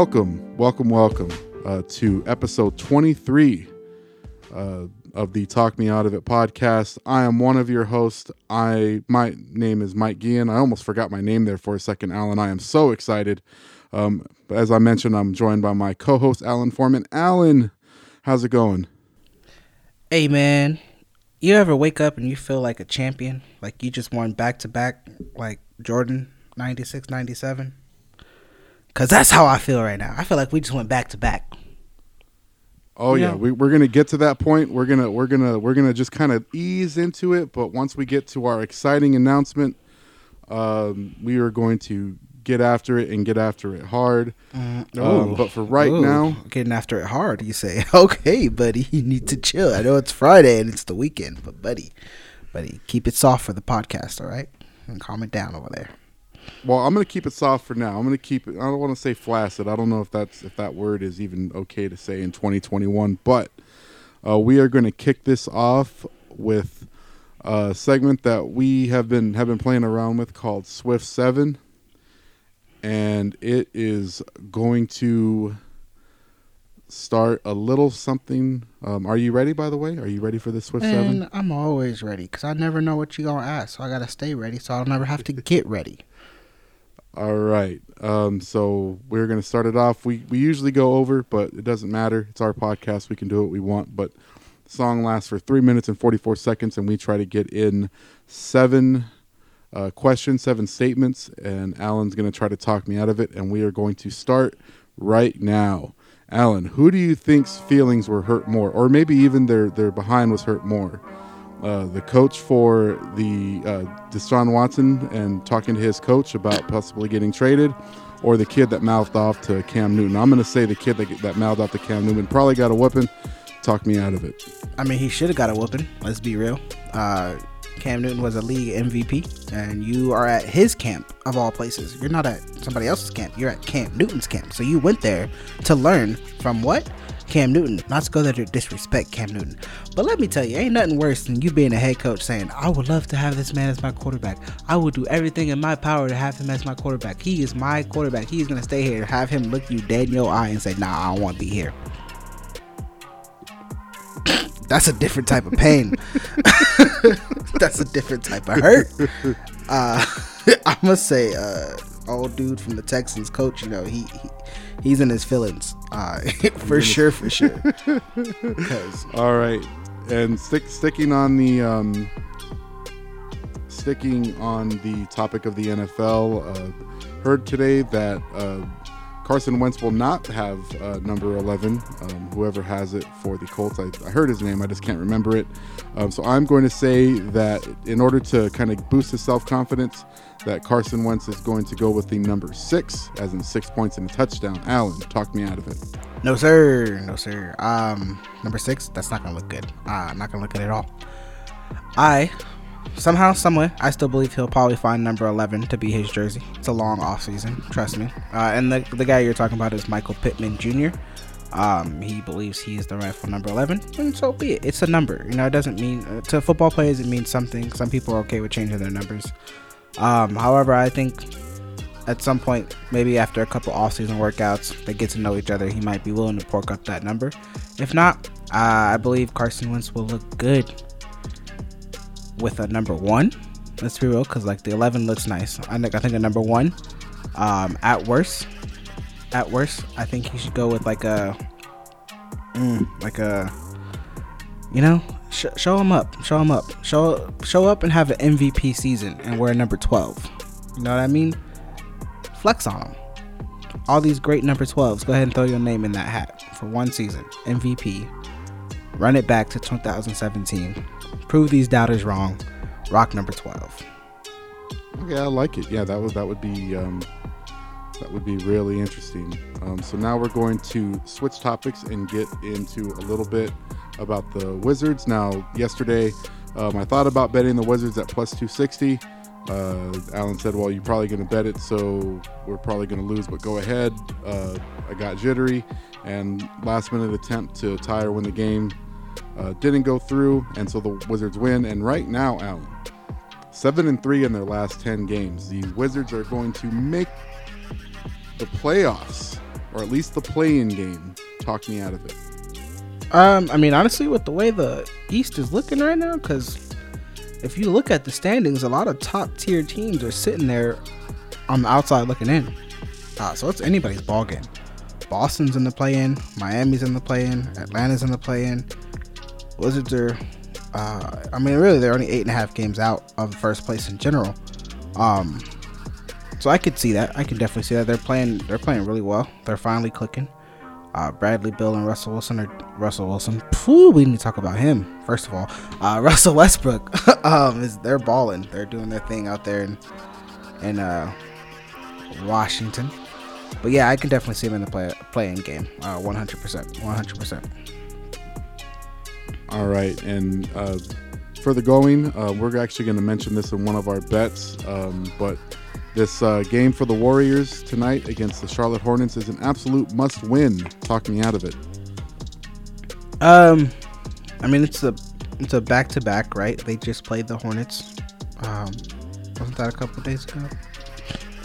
welcome, welcome, welcome uh, to episode 23 uh, of the Talk Me Out of It podcast. I am one of your hosts. I my name is Mike Gian. I almost forgot my name there for a second, Alan. I am so excited. Um, as I mentioned, I'm joined by my co-host Alan Foreman. Alan, how's it going? Hey man, you ever wake up and you feel like a champion? Like you just won back to back, like Jordan 96, 97? Cause that's how I feel right now. I feel like we just went back to back. Oh yeah, we, we're gonna get to that point. We're gonna we're gonna we're gonna just kind of ease into it. But once we get to our exciting announcement, um, we are going to get after it and get after it hard. Mm, um, but for right ooh, now, getting after it hard, you say, okay, buddy, you need to chill. I know it's Friday and it's the weekend, but buddy, buddy, keep it soft for the podcast, all right? And calm it down over there. Well, I'm gonna keep it soft for now. I'm gonna keep it. I don't want to say flaccid. I don't know if that's if that word is even okay to say in 2021. But uh, we are going to kick this off with a segment that we have been have been playing around with called Swift Seven, and it is going to start a little something. Um, are you ready? By the way, are you ready for the Swift Seven? I'm always ready because I never know what you're gonna ask, so I gotta stay ready, so I'll never have to get ready. All right. Um, so we're going to start it off. We we usually go over, but it doesn't matter. It's our podcast. We can do what we want. But song lasts for three minutes and forty four seconds, and we try to get in seven uh, questions, seven statements, and Alan's going to try to talk me out of it. And we are going to start right now. Alan, who do you think's feelings were hurt more, or maybe even their their behind was hurt more? Uh, the coach for the uh, Deshaun Watson and talking to his coach about possibly getting traded, or the kid that mouthed off to Cam Newton. I'm going to say the kid that, that mouthed off to Cam Newton probably got a whooping. Talk me out of it. I mean, he should have got a whooping. Let's be real. Uh, Cam Newton was a league MVP, and you are at his camp of all places. You're not at somebody else's camp. You're at Cam Newton's camp. So you went there to learn from what? Cam Newton. Not to go there to disrespect Cam Newton. But let me tell you, ain't nothing worse than you being a head coach saying, I would love to have this man as my quarterback. I will do everything in my power to have him as my quarterback. He is my quarterback. He is going to stay here. Have him look you dead in your eye and say, Nah, I don't want to be here. That's a different type of pain. That's a different type of hurt. Uh, I must say, uh, old dude from the Texans, coach, you know, he, he he's in his feelings, uh, for sure, for sure. All right, and stick sticking on the um, sticking on the topic of the NFL. Uh, heard today that uh, Carson Wentz will not have uh, number 11. Um, whoever has it for the Colts, I, I, heard his name, I just can't remember it. Um, so I'm going to say that in order to kind of boost his self confidence, that Carson Wentz is going to go with the number six, as in six points and a touchdown. Alan, talk me out of it. No sir, no sir. Um, number six, that's not gonna look good. Uh, not gonna look good at all. I somehow, somewhere, I still believe he'll probably find number 11 to be his jersey. It's a long off season, trust me. Uh, and the, the guy you're talking about is Michael Pittman Jr. Um, he believes he is the rightful number 11, and so be it. It's a number. You know, it doesn't mean, uh, to football players, it means something. Some people are okay with changing their numbers. Um, however, I think at some point, maybe after a couple off-season workouts, they get to know each other. He might be willing to pork up that number. If not, uh, I believe Carson Wentz will look good with a number one. Let's be real, because like the 11 looks nice. I think I think a number one. Um, at worst, at worst, I think you should go with like a, mm, like a, you know, sh- show him up, show him up, show show up and have an MVP season and wear a number 12. You know what I mean? Flex on him. All these great number 12s, go ahead and throw your name in that hat for one season. MVP. Run it back to 2017 prove these doubters wrong. Rock number twelve. Yeah, I like it. Yeah, that would that would be um, that would be really interesting. Um, so now we're going to switch topics and get into a little bit about the Wizards. Now, yesterday, um, I thought about betting the Wizards at plus 260. Uh, Alan said, "Well, you're probably going to bet it, so we're probably going to lose, but go ahead." Uh, I got jittery, and last minute attempt to tie or win the game uh, didn't go through, and so the Wizards win. And right now, Allen, seven and three in their last ten games. The Wizards are going to make the playoffs. or at least the play-in game? Talk me out of it. Um, I mean, honestly, with the way the East is looking right now, because if you look at the standings, a lot of top tier teams are sitting there on the outside looking in. Uh, so it's anybody's ball game. Boston's in the play-in, Miami's in the play-in, Atlanta's in the play-in. Wizards are, uh, I mean, really, they're only eight and a half games out of first place in general. Um, so I could see that. I can definitely see that they're playing. They're playing really well. They're finally clicking. Uh, Bradley Beal and Russell Wilson are Russell Wilson. Phew, we need to talk about him first of all. Uh, Russell Westbrook, um, is they're balling. They're doing their thing out there in in uh, Washington. But yeah, I can definitely see him in the play playing game. Uh, 100%, 100%. All right, and uh, further going, uh, we're actually going to mention this in one of our bets, um, but this uh, game for the Warriors tonight against the Charlotte Hornets is an absolute must-win. Talk me out of it. Um, I mean it's a it's a back to back, right? They just played the Hornets. Um, wasn't that a couple days ago?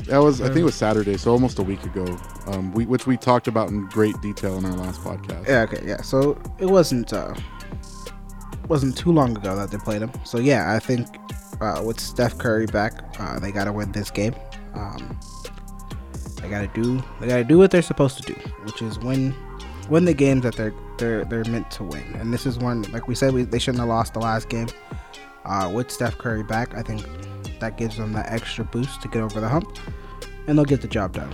That was I think it was Saturday, so almost a week ago. Um, we which we talked about in great detail in our last podcast. Yeah, okay, yeah. So it wasn't uh wasn't too long ago that they played them. So yeah, I think uh, with Steph Curry back, uh, they gotta win this game. Um, they gotta do they gotta do what they're supposed to do, which is win win the games that they're they're they're meant to win. And this is one, like we said, we, they shouldn't have lost the last game. Uh, with Steph Curry back, I think that gives them that extra boost to get over the hump, and they'll get the job done.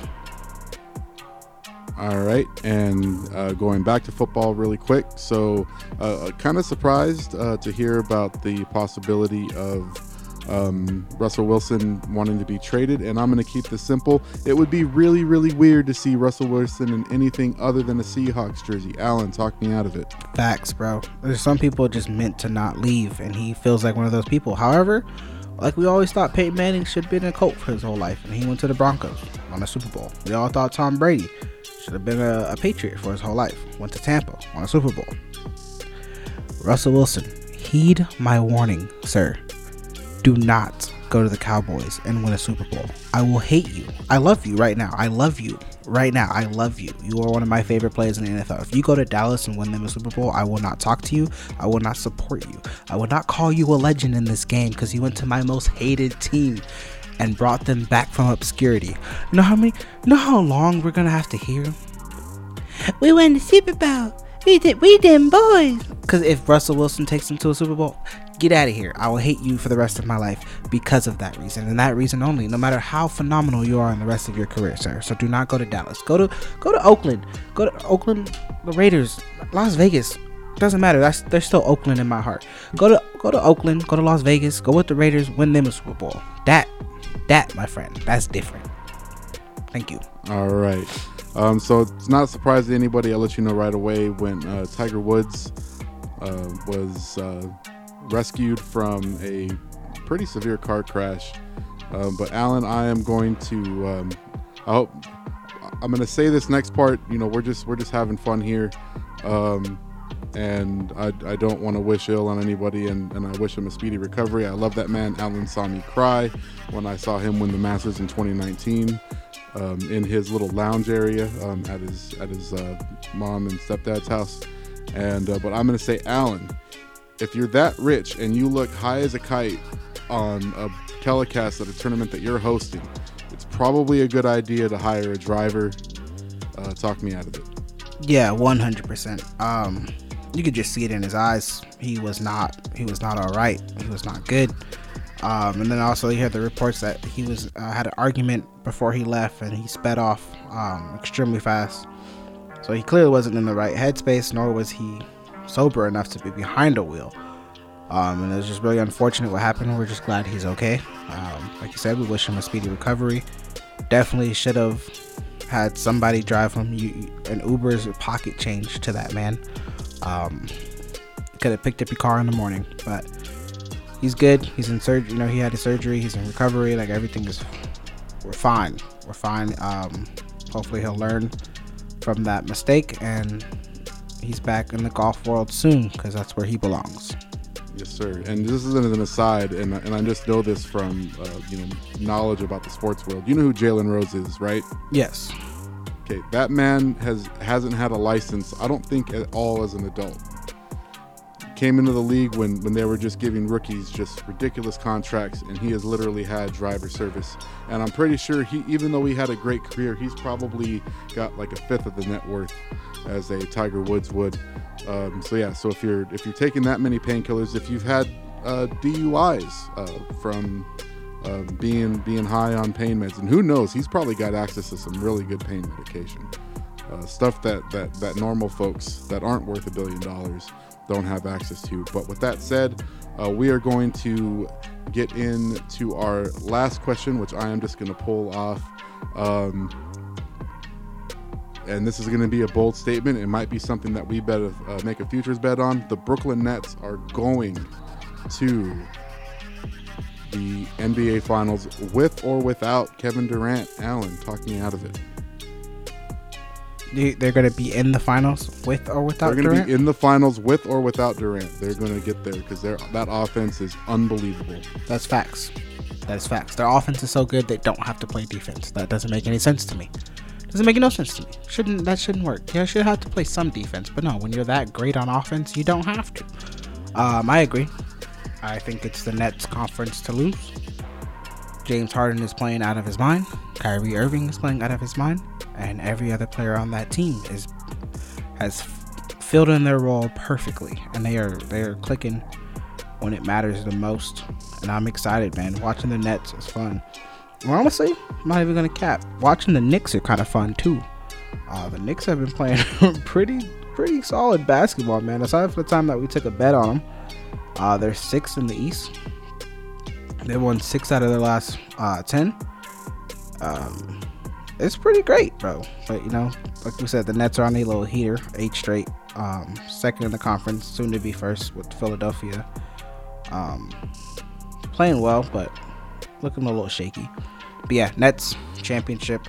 All right, and uh, going back to football really quick. So, uh, kind of surprised uh, to hear about the possibility of um, Russell Wilson wanting to be traded, and I'm going to keep this simple. It would be really, really weird to see Russell Wilson in anything other than a Seahawks jersey. Alan, talk me out of it. Facts, bro. There's some people just meant to not leave, and he feels like one of those people. However, like we always thought Peyton Manning should have been a Colt for his whole life, and he went to the Broncos on a Super Bowl. We all thought Tom Brady should have been a, a Patriot for his whole life, went to Tampa on a Super Bowl. Russell Wilson, heed my warning, sir. Do not go to the Cowboys and win a Super Bowl. I will hate you. I love you right now. I love you right now. I love you. You are one of my favorite players in the NFL. If you go to Dallas and win them a Super Bowl, I will not talk to you. I will not support you. I will not call you a legend in this game because you went to my most hated team and brought them back from obscurity. You know how many? You know how long we're gonna have to hear? We won the Super Bowl. We did. We them boys. Because if Russell Wilson takes them to a Super Bowl, get out of here. I will hate you for the rest of my life because of that reason and that reason only. No matter how phenomenal you are in the rest of your career, sir. So do not go to Dallas. Go to go to Oakland. Go to Oakland, the Raiders, Las Vegas. Doesn't matter. That's they're still Oakland in my heart. Go to go to Oakland. Go to Las Vegas. Go with the Raiders. Win them a Super Bowl. That that my friend. That's different. Thank you. All right. Um, so it's not a surprise to anybody. I'll let you know right away when uh, Tiger Woods uh, was uh, rescued from a pretty severe car crash. Um, but Alan, I am going to. Um, I hope I'm going to say this next part. You know, we're just we're just having fun here, um, and I, I don't want to wish ill on anybody, and, and I wish him a speedy recovery. I love that man. Alan saw me cry when I saw him win the Masters in 2019 um, in his little lounge area um, at his at his uh, mom and stepdad's house. And uh, but I'm gonna say, Alan, if you're that rich and you look high as a kite on a telecast at a tournament that you're hosting, it's probably a good idea to hire a driver. Uh, talk me out of it. Yeah, 100%. Um, you could just see it in his eyes. He was not. He was not all right. He was not good. Um, and then also you heard the reports that he was uh, had an argument before he left and he sped off um, extremely fast. So he clearly wasn't in the right headspace, nor was he sober enough to be behind a wheel. Um, and it was just really unfortunate what happened. We're just glad he's okay. Um, like you said, we wish him a speedy recovery. Definitely should have had somebody drive him. You, an Uber's pocket change to that man. Um, could have picked up your car in the morning, but he's good. He's in surgery. You know, he had his surgery. He's in recovery. Like everything is, we're fine. We're fine. Um, hopefully he'll learn from that mistake and he's back in the golf world soon because that's where he belongs. Yes, sir. And this is an aside, and, and I just know this from uh, you know knowledge about the sports world. You know who Jalen Rose is, right? Yes. Okay, that man has hasn't had a license. I don't think at all as an adult. Came into the league when when they were just giving rookies just ridiculous contracts, and he has literally had driver service. And I'm pretty sure he, even though he had a great career, he's probably got like a fifth of the net worth as a Tiger Woods would. Um, so yeah, so if you're if you're taking that many painkillers, if you've had uh, DUIs uh, from uh, being being high on pain meds, and who knows, he's probably got access to some really good pain medication, uh, stuff that that that normal folks that aren't worth a billion dollars don't have access to. But with that said, uh, we are going to get into our last question, which I am just going to pull off. Um, and this is going to be a bold statement. It might be something that we better uh, make a futures bet on. The Brooklyn Nets are going to the NBA Finals with or without Kevin Durant. Allen, talk me out of it. They're going to be in the finals with or without They're going to Durant. be in the finals with or without Durant. They're going to get there because that offense is unbelievable. That's facts. That is facts. Their offense is so good they don't have to play defense. That doesn't make any sense to me. Doesn't make no sense to me. Shouldn't that shouldn't work? Yeah, should have to play some defense, but no. When you're that great on offense, you don't have to. Um, I agree. I think it's the Nets' conference to lose. James Harden is playing out of his mind. Kyrie Irving is playing out of his mind, and every other player on that team is has filled in their role perfectly, and they are they are clicking when it matters the most. And I'm excited, man. Watching the Nets is fun. Honestly, I'm not even gonna cap. Watching the Knicks are kind of fun too. Uh, the Knicks have been playing pretty pretty solid basketball, man. Aside from the time that we took a bet on them, uh, they're sixth in the East. They won six out of their last uh, ten. Um, it's pretty great, bro. But you know, like we said, the Nets are on a little heater, eight straight. Um, second in the conference, soon to be first with Philadelphia. Um, playing well, but looking a little shaky. But yeah, Nets championship.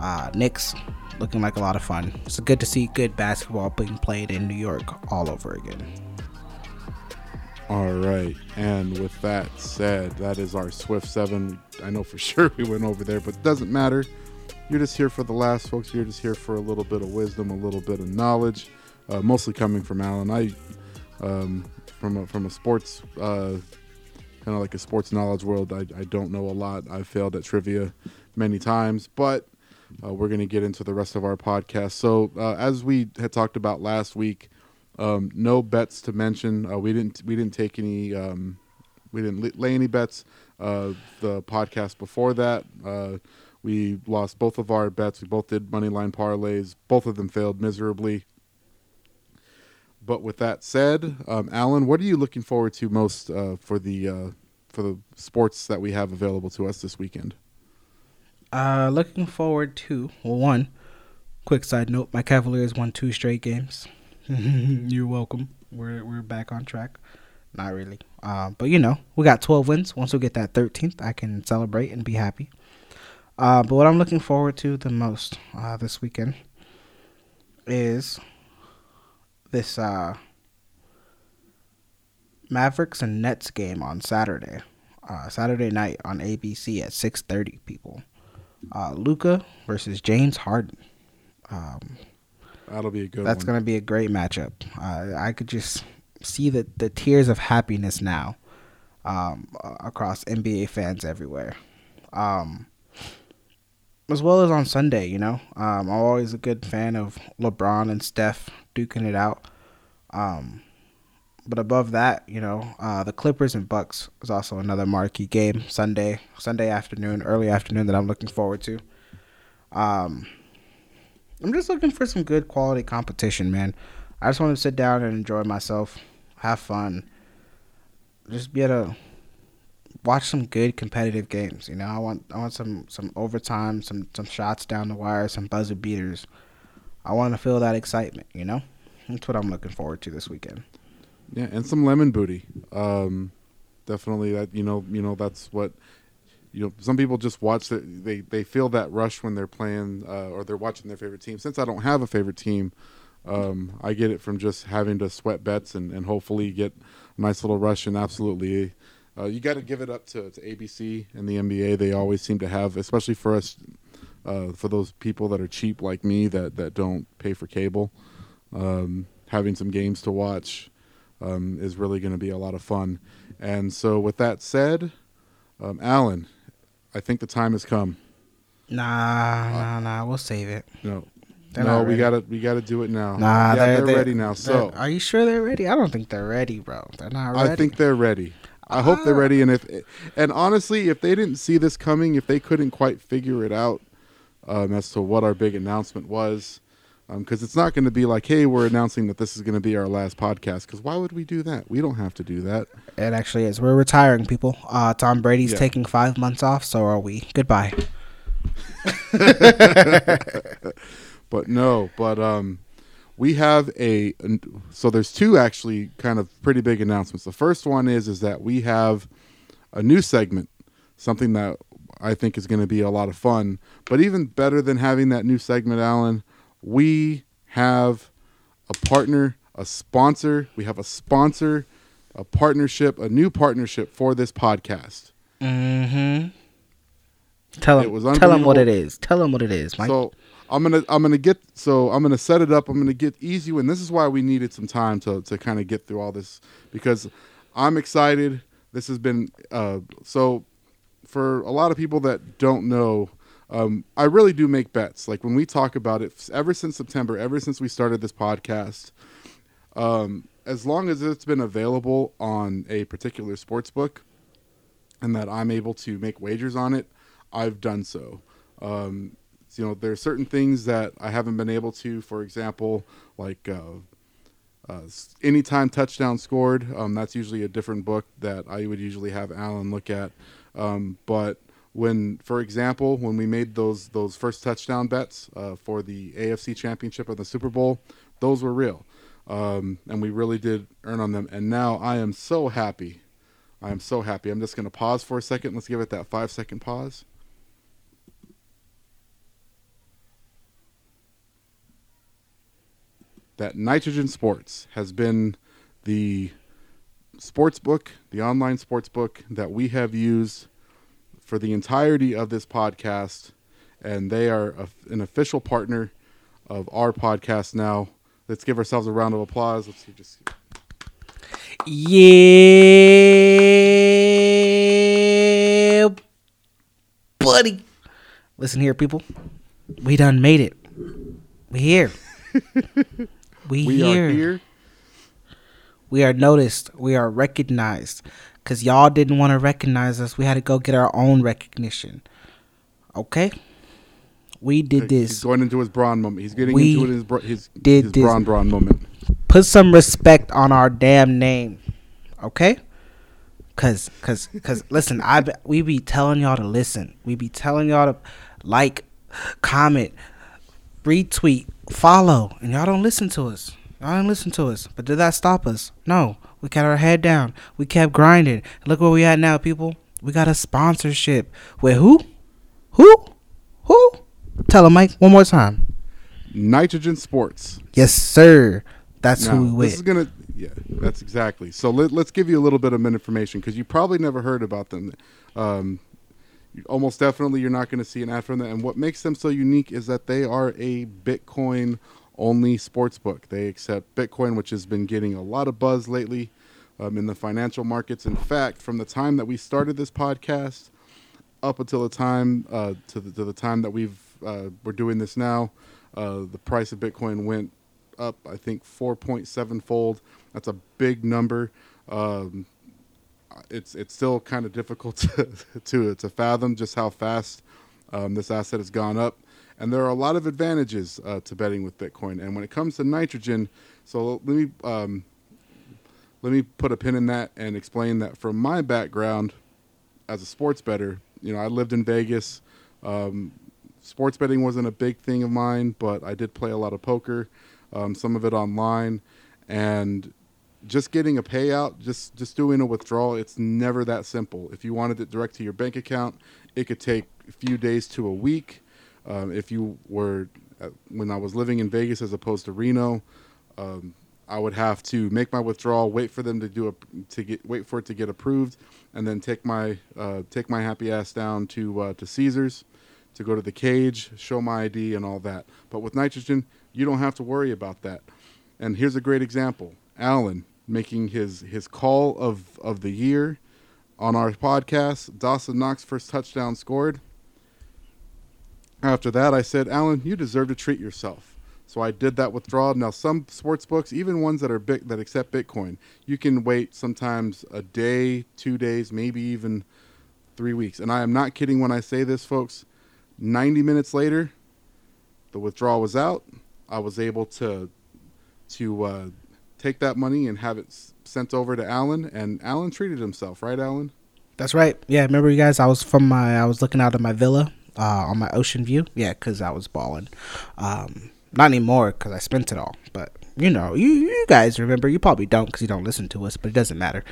Uh, Knicks looking like a lot of fun. It's good to see good basketball being played in New York all over again. All right. And with that said, that is our Swift 7. I know for sure we went over there, but it doesn't matter. You're just here for the last, folks. You're just here for a little bit of wisdom, a little bit of knowledge, uh, mostly coming from Alan. I, um, from a, from a sports, uh, kind of like a sports knowledge world, I, I don't know a lot. I've failed at trivia many times, but uh, we're going to get into the rest of our podcast. So, uh, as we had talked about last week, um, no bets to mention. Uh, we didn't we didn't take any um, we didn't lay any bets. Uh, the podcast before that, uh, we lost both of our bets. We both did money line parlays. Both of them failed miserably. But with that said, um, Alan, what are you looking forward to most uh, for the uh, for the sports that we have available to us this weekend? Uh, looking forward to well, one quick side note: my Cavaliers won two straight games. You're welcome. We're we're back on track. Not really. Uh, but you know, we got 12 wins. Once we get that 13th, I can celebrate and be happy. Uh, but what I'm looking forward to the most uh, this weekend is this uh, Mavericks and Nets game on Saturday. Uh, Saturday night on ABC at 6:30. People, uh, Luka versus James Harden. Um, That'll be a good that's one. gonna be a great matchup. Uh, I could just see the the tears of happiness now um, across NBA fans everywhere. Um, as well as on Sunday, you know, um, I'm always a good fan of LeBron and Steph duking it out. Um, but above that, you know, uh, the Clippers and Bucks is also another marquee game Sunday, Sunday afternoon, early afternoon that I'm looking forward to. Um, I'm just looking for some good quality competition, man. I just want to sit down and enjoy myself, have fun, just be able to watch some good competitive games. You know, I want I want some some overtime, some some shots down the wire, some buzzer beaters. I want to feel that excitement. You know, that's what I'm looking forward to this weekend. Yeah, and some lemon booty. Um, definitely that you know you know that's what you know. Some people just watch it. They they feel that rush when they're playing uh, or they're watching their favorite team. Since I don't have a favorite team, um, I get it from just having to sweat bets and, and hopefully get a nice little rush. And absolutely, uh, you got to give it up to, to ABC and the NBA. They always seem to have, especially for us uh, for those people that are cheap like me that that don't pay for cable. Um, having some games to watch um, is really going to be a lot of fun. And so, with that said, um, Alan, I think the time has come. Nah, nah, nah. We'll save it. No, They're no, we gotta we gotta do it now. Nah, yeah, they're, they're, they're- ready now. So they're- you sure they're ready? I don't think they're ready, bro. They're not ready. I think they're ready. I hope they're Ah. ready. And if and honestly, if they didn't see this coming, if they couldn't quite figure it out um, as to what our big announcement was, because it's not going to be like, hey, we're announcing that this is going to be our last podcast. Because why would we do that? We don't have to do that. It actually is. We're retiring, people. Uh, Tom Brady's Yeah. taking five months off. So are we. Goodbye. but no but um we have a so there's two actually kind of pretty big announcements the first one is is that we have a new segment something that i think is going to be a lot of fun but even better than having that new segment alan we have a partner a sponsor we have a sponsor a partnership a new partnership for this podcast Mm-hmm. Tell It him. Tell him what it is. Tell him what it is, Mike. So I'm gonna I'm gonna get so I'm gonna set it up. I'm gonna get easy and this is why we needed some time to to kind of get through all this because I'm excited. This has been uh so for a lot of people that don't know. Um, I really do make bets. Like when we talk about it, ever since September, ever since we started this podcast, um, as long as it's been available on a particular sports book, and that I'm able to make wagers on it, I've done so. Um, you know, there are certain things that I haven't been able to. For example, like uh, uh, anytime touchdown scored. Um, that's usually a different book that I would usually have Alan look at. Um, but when, for example, when we made those those first touchdown bets uh, for the AFC Championship and the Super Bowl, those were real, um, and we really did earn on them. And now I am so happy. I am so happy. I'm just going to pause for a second. Let's give it that five second pause. That Nitrogen Sports has been the sports book, the online sports book that we have used for the entirety of this podcast, and they are a, an official partner of our podcast now. Let's give ourselves a round of applause. Let's see, just Yeah, buddy. Listen here, people. We done made it. We here. we, we here. are here. We are noticed. We are recognized. Cause y'all didn't want to recognize us. We had to go get our own recognition. Okay. We did He's this. going into his Braun moment. He's getting We into his bra- his did his this. Braun Braun moment. put some respect on our damn name, okay? Cause, cause, cause, listen, I be, we be telling y'all to listen. We be telling y'all to like, comment, retweet, follow, and y'all don't listen to us. Y'all don't listen to us. But did that stop us? No. We kept our head down. We kept grinding. Look where we at now, people. We got a sponsorship with who? Who? Who? Tell them, Mike, one more time. Nitrogen Sports. Yes, sir. That's Now, who we with. this is gonna. Yeah, that's exactly. So let, let's give you a little bit of information because you probably never heard about them. Um, almost definitely, you're not going to see an ad from them. And what makes them so unique is that they are a Bitcoin only sports book. They accept Bitcoin, which has been getting a lot of buzz lately um, in the financial markets. In fact, from the time that we started this podcast up until the time uh, to the to the time that we've uh, we're doing this now, uh, the price of Bitcoin went up. I think 4.7 fold. That's a big number. Um, it's it's still kind of difficult to, to to fathom just how fast um, this asset has gone up. And there are a lot of advantages uh, to betting with Bitcoin. And when it comes to nitrogen, so let me um, let me put a pin in that and explain that from my background as a sports bettor, you know, I lived in Vegas. Um, sports betting wasn't a big thing of mine, but I did play a lot of poker, um, some of it online, and just getting a payout, just just doing a withdrawal, it's never that simple. If you wanted it direct to your bank account, it could take a few days to a week. Um, if you were uh, when I was living in Vegas as opposed to Reno, um, I would have to make my withdrawal, wait for them to do a to get wait for it to get approved, and then take my uh, take my happy ass down to uh, to Caesars to go to the cage, show my ID, and all that. But with nitrogen, you don't have to worry about that. And here's a great example: Alan making his his call of of the year on our podcast. Dawson Knox first touchdown scored. After that, I said, Alan, you deserve to treat yourself. So I did that withdrawal. Now, some sports books, even ones that are big, that accept Bitcoin, you can wait sometimes a day, two days, maybe even three weeks. And I am not kidding when I say this, folks. 90 minutes later, the withdrawal was out. I was able to to uh, take that money and have it sent over to Alan, and Alan treated himself, right, Alan? That's right. Yeah, remember you guys? I was from my. I was looking out of my villa uh, on my ocean view. Yeah, because I was balling. Um, not anymore because I spent it all. But you know, you you guys remember? You probably don't because you don't listen to us. But it doesn't matter.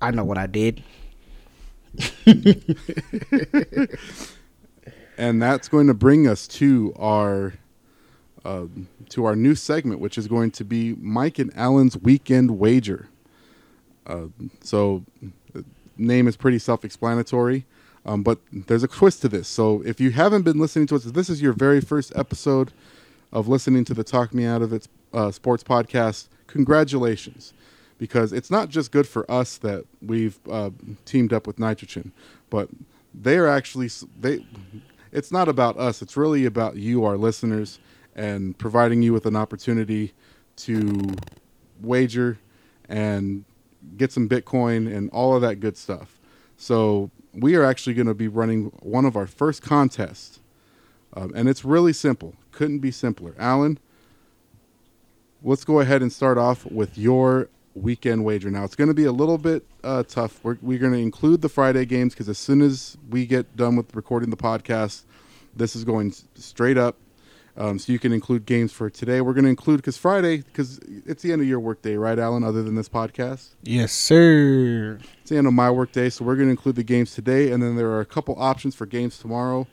I know what I did. and that's going to bring us to our uh, to our new segment, which is going to be Mike and Alan's weekend wager. Uh, so, name is pretty self-explanatory, um, but there's a twist to this. So, if you haven't been listening to us, this is your very first episode of listening to the Talk Me Out of It uh, Sports podcast, congratulations, because it's not just good for us that we've uh, teamed up with Nitrogen, but they are actually they. It's not about us. It's really about you, our listeners, and providing you with an opportunity to wager and get some Bitcoin and all of that good stuff. So we are actually going to be running one of our first contests, um, and it's really simple. Couldn't be simpler. Alan, let's go ahead and start off with your weekend wager. Now it's going to be a little bit uh, tough. We're, we're going to include the Friday games because as soon as we get done with recording the podcast, this is going straight up. Um, so you can include games for today. We're going to include because Friday, because it's the end of your workday, right, Alan? Other than this podcast, Yes, sir. it's the end of my workday, so we're going to include the games today, and then there are a couple options for games tomorrow.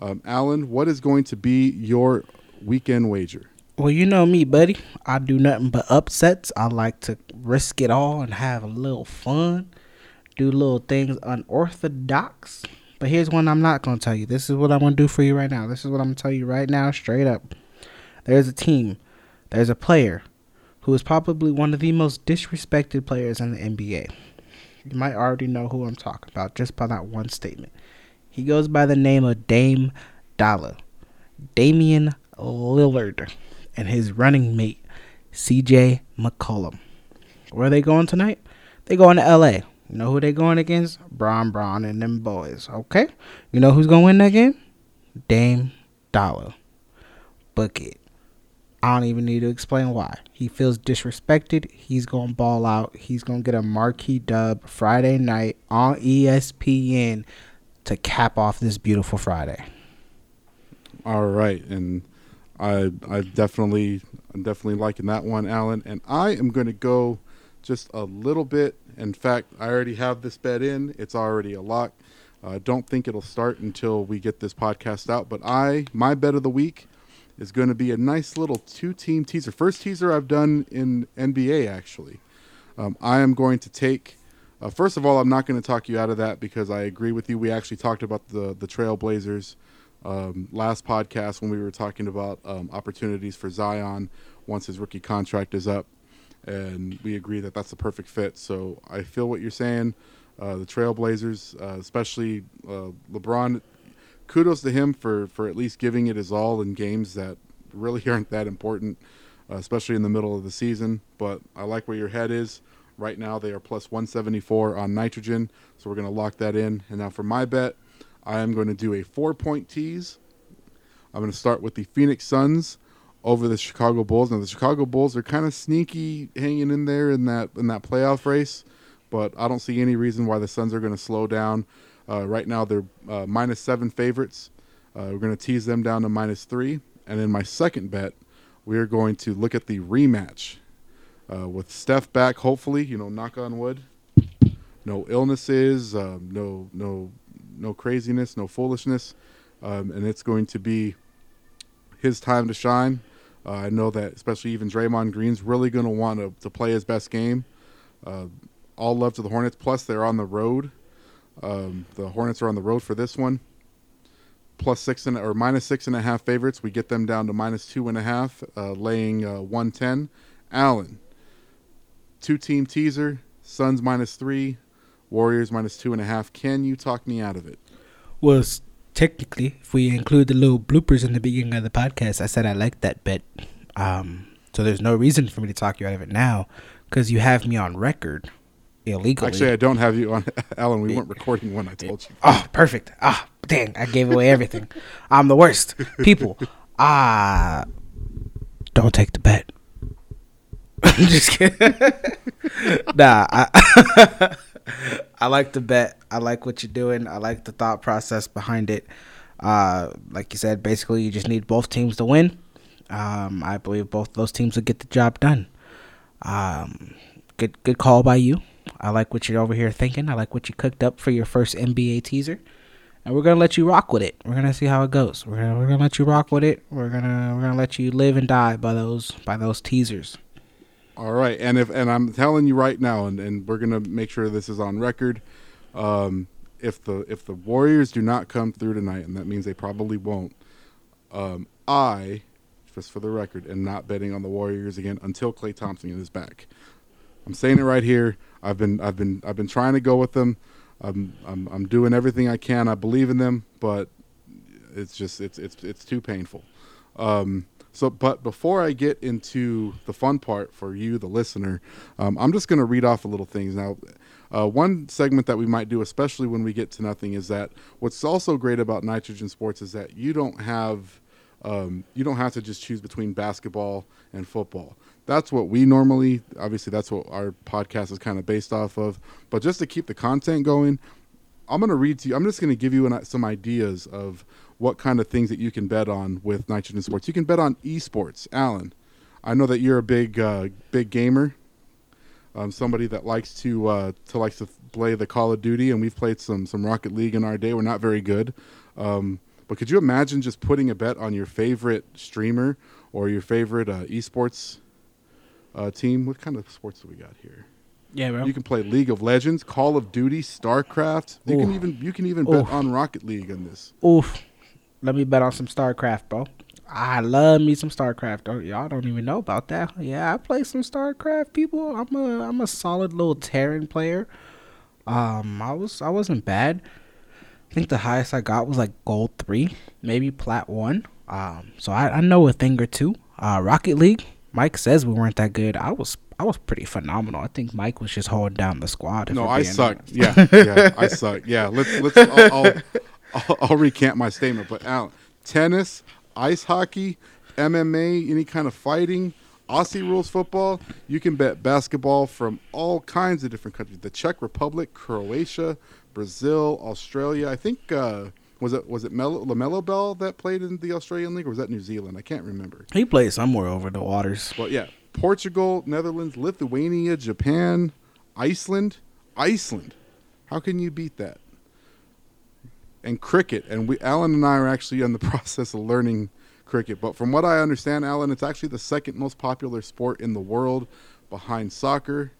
Um, Alan, what is going to be your weekend wager? Well, you know me, buddy. I do nothing but upsets. I like to risk it all and have a little fun, do little things unorthodox. But here's one I'm not going to tell you. This is what I'm going to do for you right now. This is what I'm going to tell you right now, straight up. There's a team, there's a player who is probably one of the most disrespected players in the NBA. You might already know who I'm talking about just by that one statement. He goes by the name of Dame Dollar. Damian Lillard and his running mate CJ McCollum. Where are they going tonight? They going to LA. You know who they going against? Bron Bron and them boys. Okay? You know who's gonna win that game? Dame Dollar. Book it. I don't even need to explain why. He feels disrespected. He's gonna ball out. He's gonna get a marquee dub Friday night on ESPN to cap off this beautiful Friday. All right, and I I definitely I'm definitely liking that one, Alan. And I am going to go just a little bit. In fact, I already have this bed in. It's already a lock. I don't think it'll start until we get this podcast out. But I my bet of the week is going to be a nice little two team teaser. First teaser I've done in NBA actually. Um, I am going to take. Uh, first of all, I'm not going to talk you out of that because I agree with you. We actually talked about the the Trailblazers um, last podcast when we were talking about um, opportunities for Zion once his rookie contract is up, and we agree that that's the perfect fit. So I feel what you're saying. Uh, the Trailblazers, uh, especially uh, LeBron, kudos to him for for at least giving it his all in games that really aren't that important, uh, especially in the middle of the season. But I like where your head is. Right now, they are plus 174 on nitrogen, so we're going to lock that in. And now for my bet, I am going to do a four point tease. I'm going to start with the Phoenix Suns over the Chicago Bulls. Now the Chicago Bulls are kind of sneaky, hanging in there in that in that playoff race, but I don't see any reason why the Suns are going to slow down. Uh, right now they're uh, minus seven favorites. Uh, we're going to tease them down to minus three, and in my second bet, we are going to look at the rematch uh, with Steph back. Hopefully, you know, knock on wood. No illnesses, um, no no no craziness, no foolishness, um, and it's going to be his time to shine. Uh, I know that especially even Draymond Green's really going to want to play his best game. Uh, all love to the Hornets. Plus, they're on the road. Um, the Hornets are on the road for this one. plus six and or minus six and a half favorites. We get them down to minus two and a half, uh, laying uh, one ten. Allen, two team teaser. Suns minus three, Warriors minus two and a half. Can you talk me out of it? Well, technically, if we include the little bloopers in the beginning of the podcast, I said I liked that bet. Um, so there's no reason for me to talk you out of it now because you have me on record illegally. Actually, I don't have you on, Alan. We weren't recording when I told you. Oh, perfect. Ah, dang! I gave away everything. I'm the worst. People, ah, don't take the bet. I'm Just kidding. nah, I, I like the bet. I like what you're doing. I like the thought process behind it. Uh, like you said, basically, you just need both teams to win. Um, I believe both those teams will get the job done. Um, good, good call by you. I like what you're over here thinking. I like what you cooked up for your first NBA teaser, and we're gonna let you rock with it. We're gonna see how it goes. We're gonna we're gonna let you rock with it. We're gonna we're gonna let you live and die by those by those teasers. All right, and if and I'm telling you right now, and, and we're gonna make sure this is on record. Um, if the if the Warriors do not come through tonight, and that means they probably won't, um, I, just for the record, am not betting on the Warriors again until Klay Thompson is back. I'm saying it right here. I've been I've been I've been trying to go with them. I'm I'm I'm doing everything I can. I believe in them, but it's just it's it's it's too painful. Um, so, but before I get into the fun part for you, the listener, um, I'm just going to read off a little things now. Uh, one segment that we might do, especially when we get to nothing, is that what's also great about Nitrogen Sports is that you don't have um, you don't have to just choose between basketball and football. That's what we normally, obviously, that's what our podcast is kind of based off of. But just to keep the content going, I'm going to read to you. I'm just going to give you an, some ideas of what kind of things that you can bet on with Nitrogen Sports. You can bet on esports. Alan, I know that you're a big uh, big gamer. Um, somebody that likes to uh, to likes to play the Call of Duty, and we've played some some Rocket League in our day. We're not very good, um, but could you imagine just putting a bet on your favorite streamer or your favorite uh, esports uh, team? What kind of sports do we got here? Yeah, bro. You can play League of Legends, Call of Duty, StarCraft. You can even you can even bet Oof. on Rocket League in this. Oof. Let me bet on some StarCraft, bro. I love me some StarCraft. Don't, y'all don't even know about that. Yeah, I play some StarCraft, people. I'm a I'm a solid little Terran player. Um, I was I wasn't bad. I think the highest I got was like gold three, maybe plat one. Um, so I, I know a thing or two. Uh, Rocket League. Mike says we weren't that good. I was I was pretty phenomenal. I think Mike was just holding down the squad. No, I being suck. honest. Yeah, yeah, I suck. Yeah, let's let's. I'll, I'll, I'll, I'll recant my statement. But Alan, tennis, ice hockey, MMA, any kind of fighting, Aussie rules football. You can bet basketball from all kinds of different countries: the Czech Republic, Croatia, Brazil, Australia. I think uh, was it was it Mel- LaMelo Ball that played in the Australian League, or was that New Zealand? I can't remember. He played somewhere over the waters. But yeah, Portugal, Netherlands, Lithuania, Japan, Iceland, Iceland. How can you beat that? And cricket, and we Alan and I are actually in the process of learning cricket. But from what I understand, Alan, it's actually the second most popular sport in the world, behind soccer.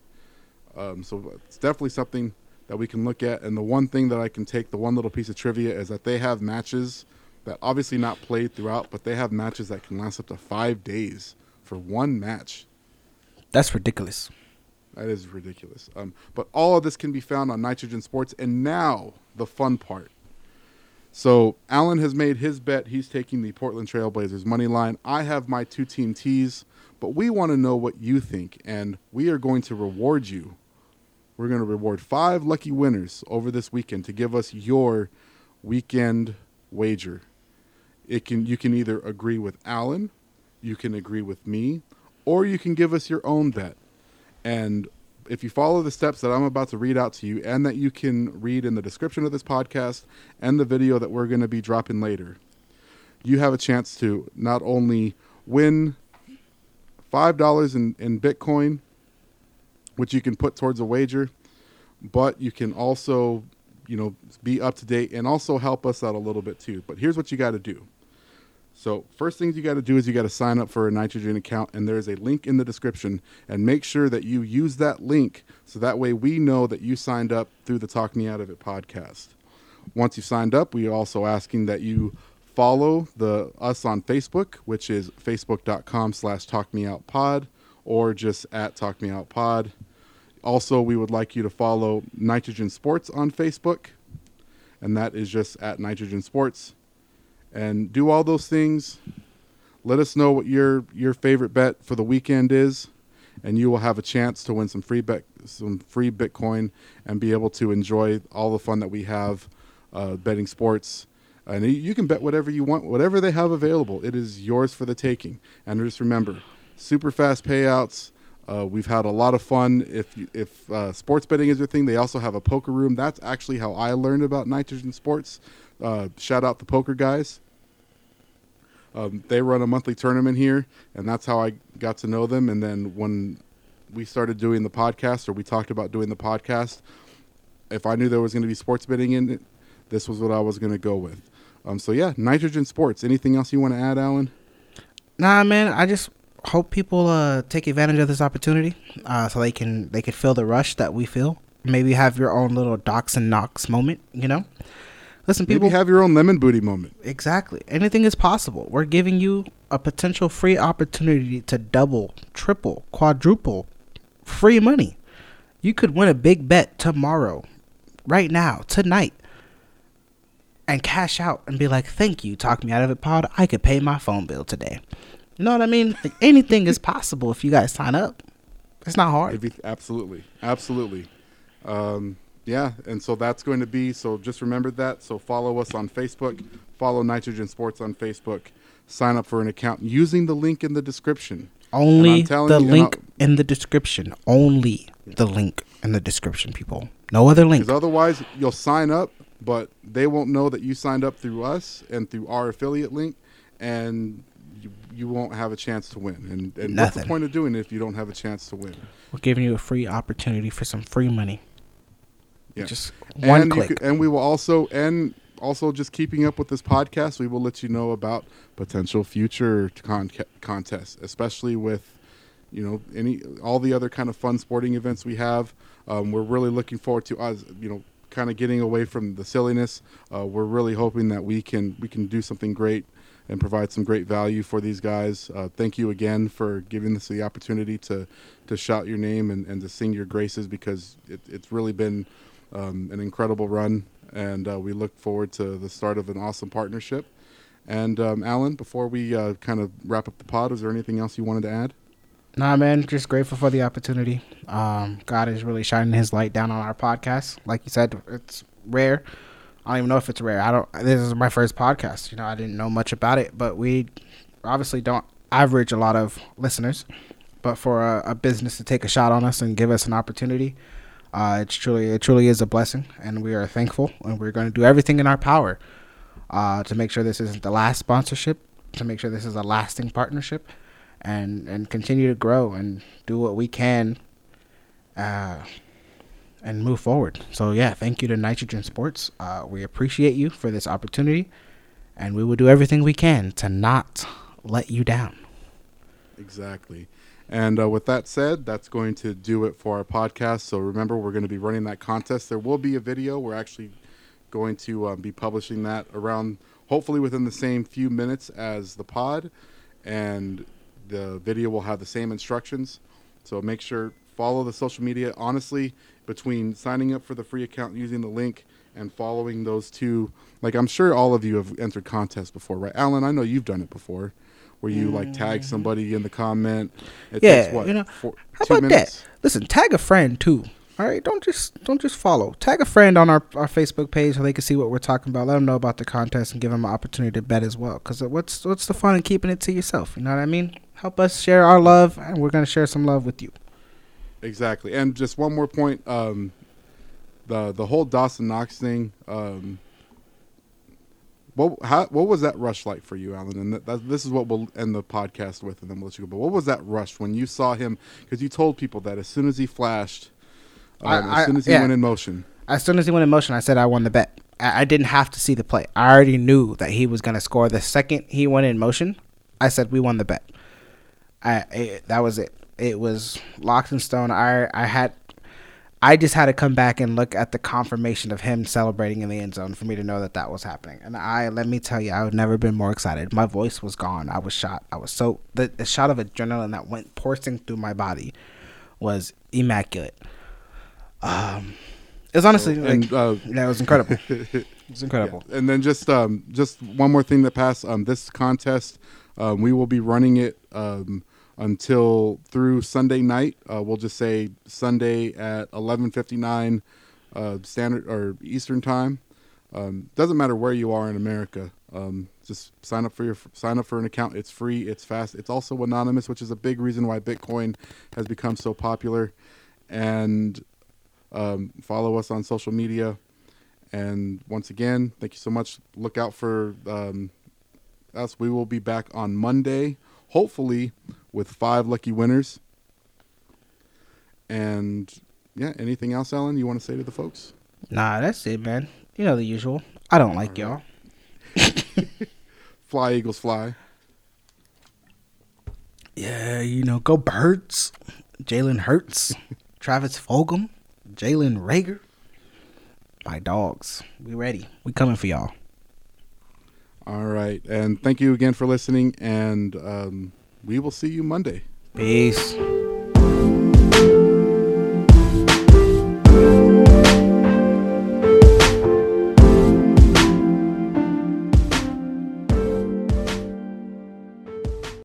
Um, so it's definitely something that we can look at. And the one thing that I can take, the one little piece of trivia, is that they have matches that obviously not played throughout, but they have matches that can last up to five days for one match. That's ridiculous. That is ridiculous. Um, but all of this can be found on Nitrogen Sports. And now the fun part. So Alan has made his bet. He's taking the Portland Trailblazers money line. I have my two team teas, but we want to know what you think, and we are going to reward you. We're going to reward five lucky winners over this weekend to give us your weekend wager. It can you can either agree with Alan, you can agree with me, or you can give us your own bet. And if you follow the steps that I'm about to read out to you and that you can read in the description of this podcast and the video that we're going to be dropping later, you have a chance to not only win $5 in, in Bitcoin, which you can put towards a wager, but you can also, you know, be up to date and also help us out a little bit too. But here's what you got to do. So, first things you got to do is you got to sign up for a nitrogen account, and there's a link in the description. And make sure that you use that link so that way we know that you signed up through the Talk Me Out of It podcast. once you've signed up, we are also asking that you follow the us on Facebook, which is facebook.com slash talkmeoutpod or just at talkmeoutpod. Also, we would like you to follow Nitrogen Sports on Facebook, and that is just at Nitrogen Sports. And do all those things. Let us know what your your favorite bet for the weekend is, and you will have a chance to win some free bet, some free Bitcoin, and be able to enjoy all the fun that we have uh, betting sports. And you can bet whatever you want, whatever they have available. It is yours for the taking. And just remember, super fast payouts uh, we've had a lot of fun. If you, if uh, sports betting is your thing, they also have a poker room. That's actually how I learned about Nitrogen Sports. Uh, shout out the poker guys. Um, they run a monthly tournament here, and that's how I got to know them. And then when we started doing the podcast, or we talked about doing the podcast, if I knew there was going to be sports betting in it, this was what I was going to go with. Um, so yeah, Nitrogen Sports. Anything else you want to add, Alan? Nah, man. I just hope people uh, take advantage of this opportunity uh, so they can they can feel the rush that we feel. Maybe have your own little Dawson Knox moment. You know, listen, people Maybe have your own lemon booty moment. Exactly, anything is possible. We're giving you a potential free opportunity to double, triple, quadruple free money. You could win a big bet tomorrow, right now, tonight and cash out and be like, "Thank you, talk me out of it, pod. I could pay my phone bill today." You know what I mean? Like anything is possible if you guys sign up. It's not hard. Be, absolutely, absolutely. Um, yeah, and so that's going to be. So just remember that. So follow us on Facebook. Follow Nitrogen Sports on Facebook. Sign up for an account using the link in the description. Only the you, link in the description. Only the link in the description, people. No other link. Because otherwise, you'll sign up, but they won't know that you signed up through us and through our affiliate link, and you, you won't have a chance to win. And, and what's the point of doing it if you don't have a chance to win? We're giving you a free opportunity for some free money. Yeah. Just one and click. Could, and we will also and also just keeping up with this podcast, we will let you know about potential future con- contests, especially with you know any all the other kind of fun sporting events we have. Um, we're really looking forward to us, you know, kind of getting away from the silliness. Uh, we're really hoping that we can we can do something great and provide some great value for these guys. Uh, thank you again for giving us the opportunity to to shout your name and, and to sing your graces because it, it's really been um, an incredible run, and uh, we look forward to the start of an awesome partnership. And um, Alan, before we uh, kind of wrap up the pod, is there anything else you wanted to add? Nah, man, just grateful for the opportunity. Um, God is really shining His light down on our podcast. Like you said, it's rare I don't even know if it's rare. I don't. This is my first podcast. You know, I didn't know much about it, but we obviously don't average a lot of listeners. But for a, a business to take a shot on us and give us an opportunity, uh, it's truly it truly is a blessing, and we are thankful. And we're going to do everything in our power uh, to make sure this isn't the last sponsorship, to make sure this is a lasting partnership, and and continue to grow and do what we can. Uh, and move forward. So yeah, thank you to Nitrogen Sports. Uh, we appreciate you for this opportunity, and we will do everything we can to not let you down. Exactly. And uh, with that said, that's going to do it for our podcast. So remember, we're going to be running that contest. There will be a video. We're actually going to uh, be publishing that around, hopefully, within the same few minutes as the pod. And the video will have the same instructions. So make sure follow the social media. Honestly, between signing up for the free account using the link and following those two like i'm sure all of you have entered contests before right alan i know you've done it before where you like tag mm. somebody in the comment it yeah takes, what, you know four, how about minutes? that listen tag a friend too all right don't just don't just follow tag a friend on our, our facebook page so they can see what we're talking about let them know about the contest and give them an opportunity to bet as well because what's what's the fun in keeping it to yourself you know what i mean help us share our love and we're going to share some love with you Exactly. And just one more point. Um, the the whole Dawson Knox thing. Um, what how, what was that rush like for you, Alan? And that, that, this is what we'll end the podcast with, and then we'll let you go. But what was that rush when you saw him? Because you told people that as soon as he flashed, um, I, as soon as he yeah. went in motion, as soon as he went in motion, I said I won the bet. I, I didn't have to see the play. I already knew that he was going to score. The second he went in motion, I said we won the bet. I, that was it it was locked in stone. I I had I just had to come back and look at the confirmation of him celebrating in the end zone for me to know that that was happening. And I, let me tell you, I've never been more excited. My voice was gone. I was shot. I was so the, the shot of adrenaline that went coursing through my body was immaculate. Um, it was honestly like, and uh, yeah, it was incredible. it was incredible. Yeah. And then just um, just one more thing that passed. Um, this contest, um, we will be running it um, until through Sunday night. Uh, we'll just say Sunday at 11:59 uh, standard or Eastern time. Um, doesn't matter where you are in America. Um, just sign up for your sign up for an account. It's free. It's fast. It's also anonymous, which is a big reason why Bitcoin has become so popular. And um, follow us on social media. And once again, thank you so much. Look out for um, us. We will be back on Monday, hopefully, with five lucky winners. And yeah, anything else, Alan, you want to say to the folks? Nah, that's it, man. You know the usual. I don't like y'all. fly, Eagles, fly. Yeah, you know, go Birds. Jalen Hurts. Travis Fulgham. Jalen Reagor. My dogs. We ready. We coming for y'all. All right. And thank you again for listening. And um, we will see you Monday. Peace.